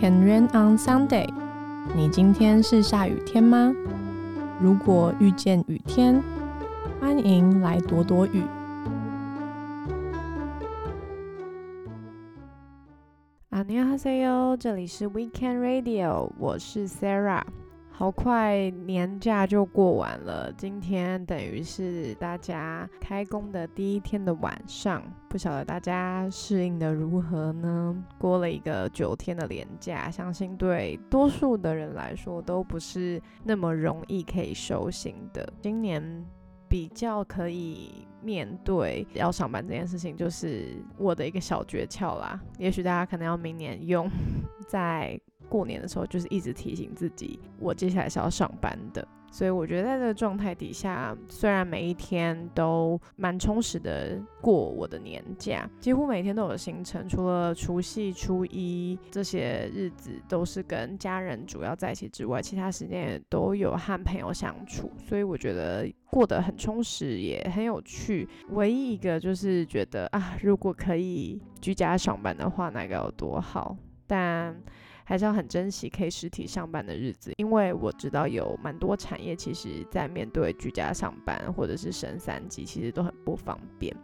Can rain on Sunday？你今天是下雨天吗？如果遇见雨天，欢迎来躲躲雨。안녕하세 요， 这里是 Weekend Radio，我是 Sarah。 好快，年假就过完了。今天等于是大家开工的第一天的晚上，不晓得大家适应的如何呢？过了一个九天的年假，相信对多数的人来说都不是那么容易可以收心的。今年比较可以面对要上班这件事情，就是我的一个小诀窍啦。也许大家可能要明年用 在。过年的时候，就是一直提醒自己，我接下来是要上班的。所以我觉得在这个状态底下，虽然每一天都蛮充实的过我的年假，几乎每天都有行程，除了除夕、初一这些日子都是跟家人主要在一起之外，其他时间也都有和朋友相处。所以我觉得过得很充实，也很有趣。唯一一个就是觉得啊，如果可以居家上班的话，那该有多好。但还是要很珍惜可以实体上班的日子，因为我知道有蛮多产业其实在面对居家上班或者是升三级，其实都很不方便。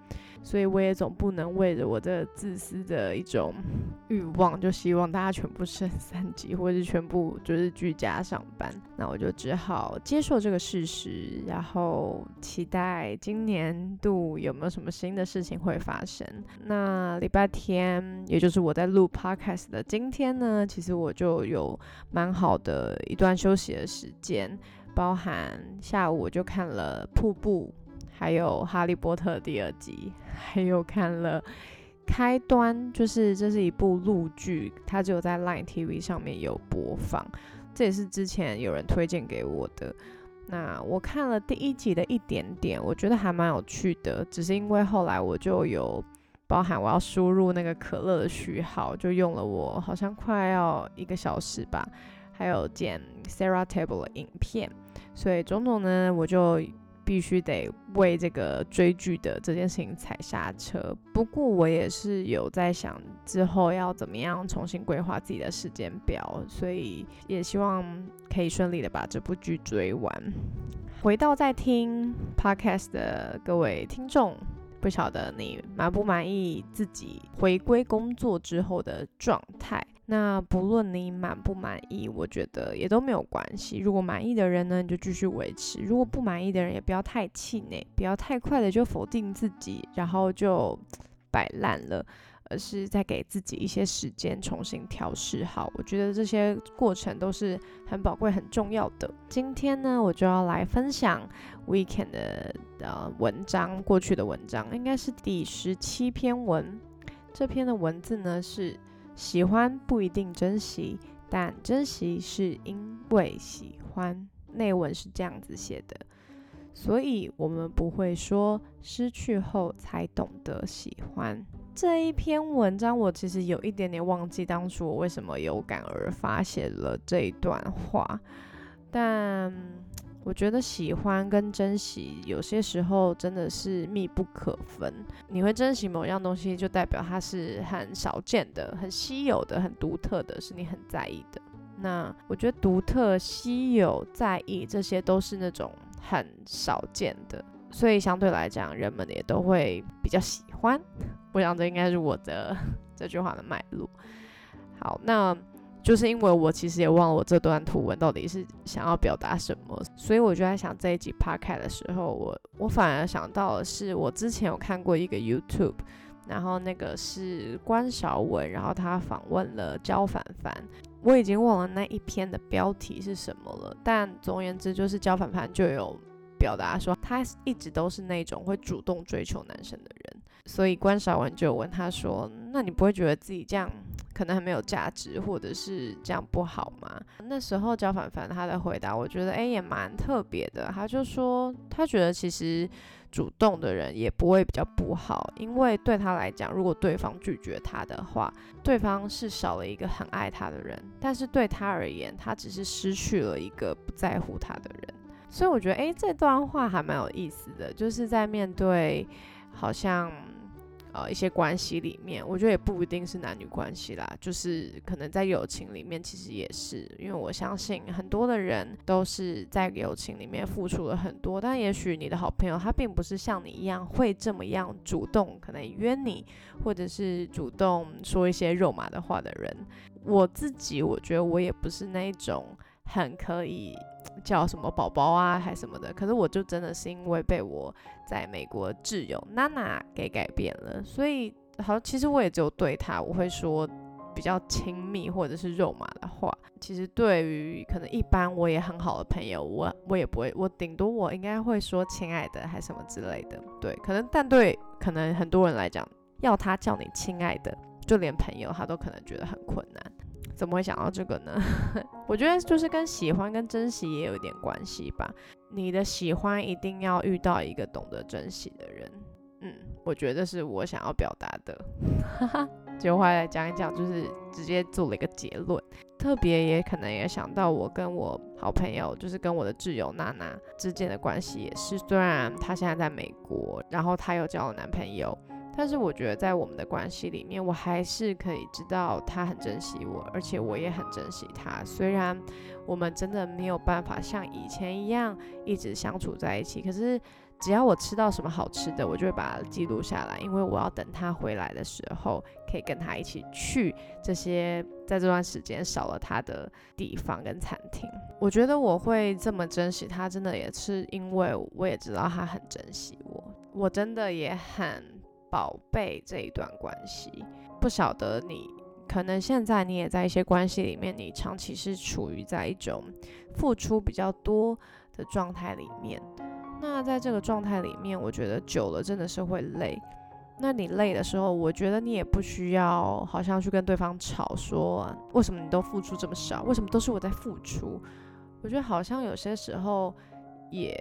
所以我也总不能为了我这自私的一种 欲望，就希望大家全部升三级，或者是全部就是居家上班。那我就只好接受这个事实，然后期待今年度有没有什么新的事情会发生。那礼拜天，也就是我在录 podcast 的今天呢，其实我就有蛮好的一段休息的时间，包含下午我就看了瀑布。还有《哈利波特》第二集，还有看了开端，就是这是一部陆剧，它只有在 Line TV 上面有播放，这也是之前有人推荐给我的。那我看了第一集的一点点，我觉得还蛮有趣的，只是因为后来我就有包含我要输入那个可乐的序号，就用了我好像快要一个小时吧，还有剪 Sarah Table 的影片，所以种种呢，我就。必须得为这个追剧的这件事情踩刹车。不过我也是有在想之后要怎么样重新规划自己的时间表，所以也希望可以顺利的把这部剧追完。回到在听 podcast 的各位听众，不晓得你满不满意自己回归工作之后的状态？那不论你满不满意，我觉得也都没有关系。如果满意的人呢，你就继续维持；如果不满意的人，也不要太气馁，不要太快的就否定自己，然后就摆烂了，而是再给自己一些时间重新调试好。我觉得这些过程都是很宝贵、很重要的。今天呢，我就要来分享 Weekend 的呃文章，过去的文章应该是第十七篇文。这篇的文字呢是。喜欢不一定珍惜，但珍惜是因为喜欢。内文是这样子写的，所以我们不会说失去后才懂得喜欢。这一篇文章我其实有一点点忘记当初我为什么有感而发写了这一段话，但。我觉得喜欢跟珍惜有些时候真的是密不可分。你会珍惜某样东西，就代表它是很少见的、很稀有的、很独特的，是你很在意的。那我觉得独特、稀有、在意，这些都是那种很少见的，所以相对来讲，人们也都会比较喜欢。我想这应该是我的 这句话的脉络。好，那。就是因为我其实也忘了我这段图文到底是想要表达什么，所以我就在想这一集 podcast 的时候，我我反而想到的是我之前有看过一个 YouTube，然后那个是关少文，然后他访问了焦凡凡，我已经忘了那一篇的标题是什么了，但总而言之就是焦凡凡就有表达说他一直都是那种会主动追求男生的人，所以关少文就问他说，那你不会觉得自己这样？可能很没有价值，或者是这样不好吗？那时候焦凡凡他的回答，我觉得哎也蛮特别的。他就说，他觉得其实主动的人也不会比较不好，因为对他来讲，如果对方拒绝他的话，对方是少了一个很爱他的人，但是对他而言，他只是失去了一个不在乎他的人。所以我觉得哎这段话还蛮有意思的，就是在面对好像。呃一些关系里面，我觉得也不一定是男女关系啦，就是可能在友情里面，其实也是，因为我相信很多的人都是在友情里面付出了很多，但也许你的好朋友他并不是像你一样会这么样主动，可能约你，或者是主动说一些肉麻的话的人。我自己我觉得我也不是那种很可以。叫什么宝宝啊，还什么的？可是我就真的是因为被我在美国挚友娜娜给改变了，所以好，其实我也只有对她我会说比较亲密或者是肉麻的话。其实对于可能一般我也很好的朋友，我我也不会，我顶多我应该会说亲爱的，还什么之类的。对，可能但对可能很多人来讲，要他叫你亲爱的，就连朋友他都可能觉得很困难。怎么会想到这个呢？我觉得就是跟喜欢跟珍惜也有一点关系吧。你的喜欢一定要遇到一个懂得珍惜的人。嗯，我觉得是我想要表达的。哈哈，就回来讲一讲，就是直接做了一个结论。特别也可能也想到我跟我好朋友，就是跟我的挚友娜娜之间的关系也是。虽然她现在在美国，然后她又交了男朋友。但是我觉得，在我们的关系里面，我还是可以知道他很珍惜我，而且我也很珍惜他。虽然我们真的没有办法像以前一样一直相处在一起，可是只要我吃到什么好吃的，我就会把它记录下来，因为我要等他回来的时候，可以跟他一起去这些在这段时间少了他的地方跟餐厅。我觉得我会这么珍惜他，真的也是因为我也知道他很珍惜我，我真的也很。宝贝这一段关系，不晓得你可能现在你也在一些关系里面，你长期是处于在一种付出比较多的状态里面。那在这个状态里面，我觉得久了真的是会累。那你累的时候，我觉得你也不需要好像去跟对方吵，说为什么你都付出这么少，为什么都是我在付出？我觉得好像有些时候也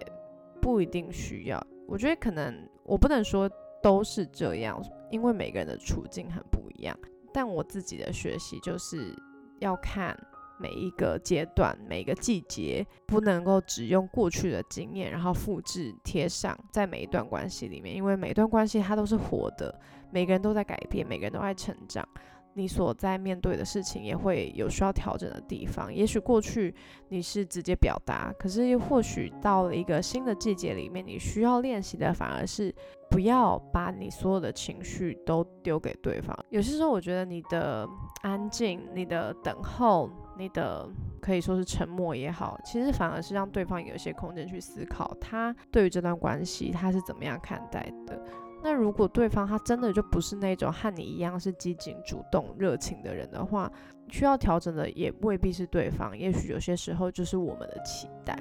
不一定需要。我觉得可能我不能说。都是这样，因为每个人的处境很不一样。但我自己的学习就是要看每一个阶段、每一个季节，不能够只用过去的经验，然后复制贴上在每一段关系里面。因为每一段关系它都是活的，每个人都在改变，每个人都在成长。你所在面对的事情也会有需要调整的地方。也许过去你是直接表达，可是又或许到了一个新的季节里面，你需要练习的反而是不要把你所有的情绪都丢给对方。有些时候，我觉得你的安静、你的等候、你的可以说是沉默也好，其实反而是让对方有一些空间去思考，他对于这段关系他是怎么样看待的。那如果对方他真的就不是那种和你一样是积极、主动、热情的人的话，需要调整的也未必是对方，也许有些时候就是我们的期待。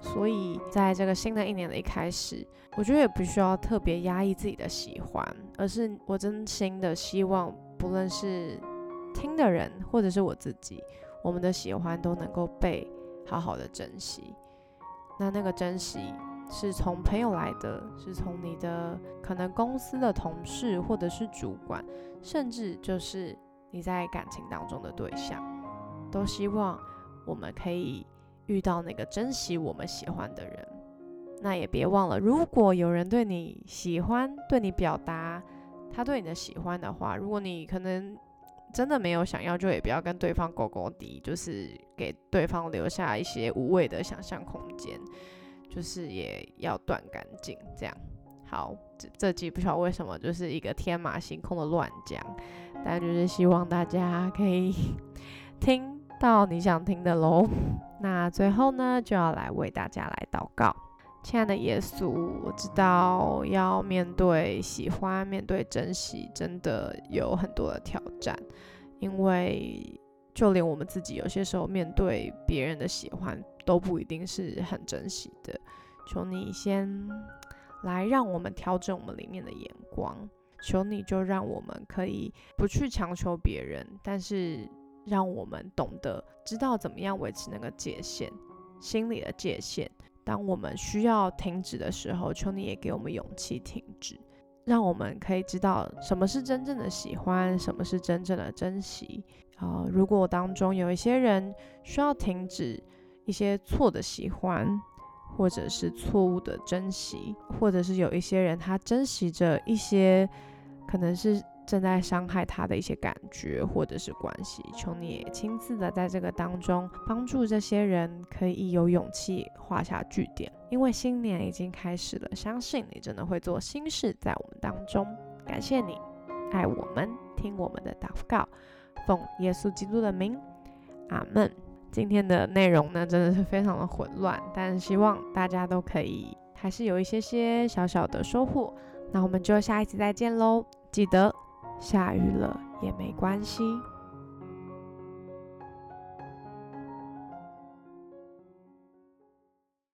所以在这个新的一年的一开始，我觉得也不需要特别压抑自己的喜欢，而是我真心的希望，不论是听的人或者是我自己，我们的喜欢都能够被好好的珍惜。那那个珍惜。是从朋友来的，是从你的可能公司的同事，或者是主管，甚至就是你在感情当中的对象，都希望我们可以遇到那个珍惜我们喜欢的人。那也别忘了，如果有人对你喜欢，对你表达他对你的喜欢的话，如果你可能真的没有想要，就也不要跟对方勾勾滴，就是给对方留下一些无谓的想象空间。就是也要断干净，这样好。这这集不晓得为什么就是一个天马行空的乱讲，但就是希望大家可以 听到你想听的喽。那最后呢，就要来为大家来祷告。亲爱的耶稣，我知道要面对喜欢、面对珍惜，真的有很多的挑战，因为就连我们自己有些时候面对别人的喜欢。都不一定是很珍惜的，求你先来让我们调整我们里面的眼光，求你就让我们可以不去强求别人，但是让我们懂得知道怎么样维持那个界限，心里的界限。当我们需要停止的时候，求你也给我们勇气停止，让我们可以知道什么是真正的喜欢，什么是真正的珍惜。啊，如果当中有一些人需要停止。一些错的喜欢，或者是错误的珍惜，或者是有一些人他珍惜着一些可能是正在伤害他的一些感觉或者是关系。求你也亲自的在这个当中帮助这些人，可以有勇气画下句点。因为新年已经开始了，相信你真的会做新事在我们当中。感谢你爱我们，听我们的祷告，奉耶稣基督的名，阿门。今天的内容呢，真的是非常的混乱，但希望大家都可以还是有一些些小小的收获。那我们就下一次再见喽！记得下雨了也没关系。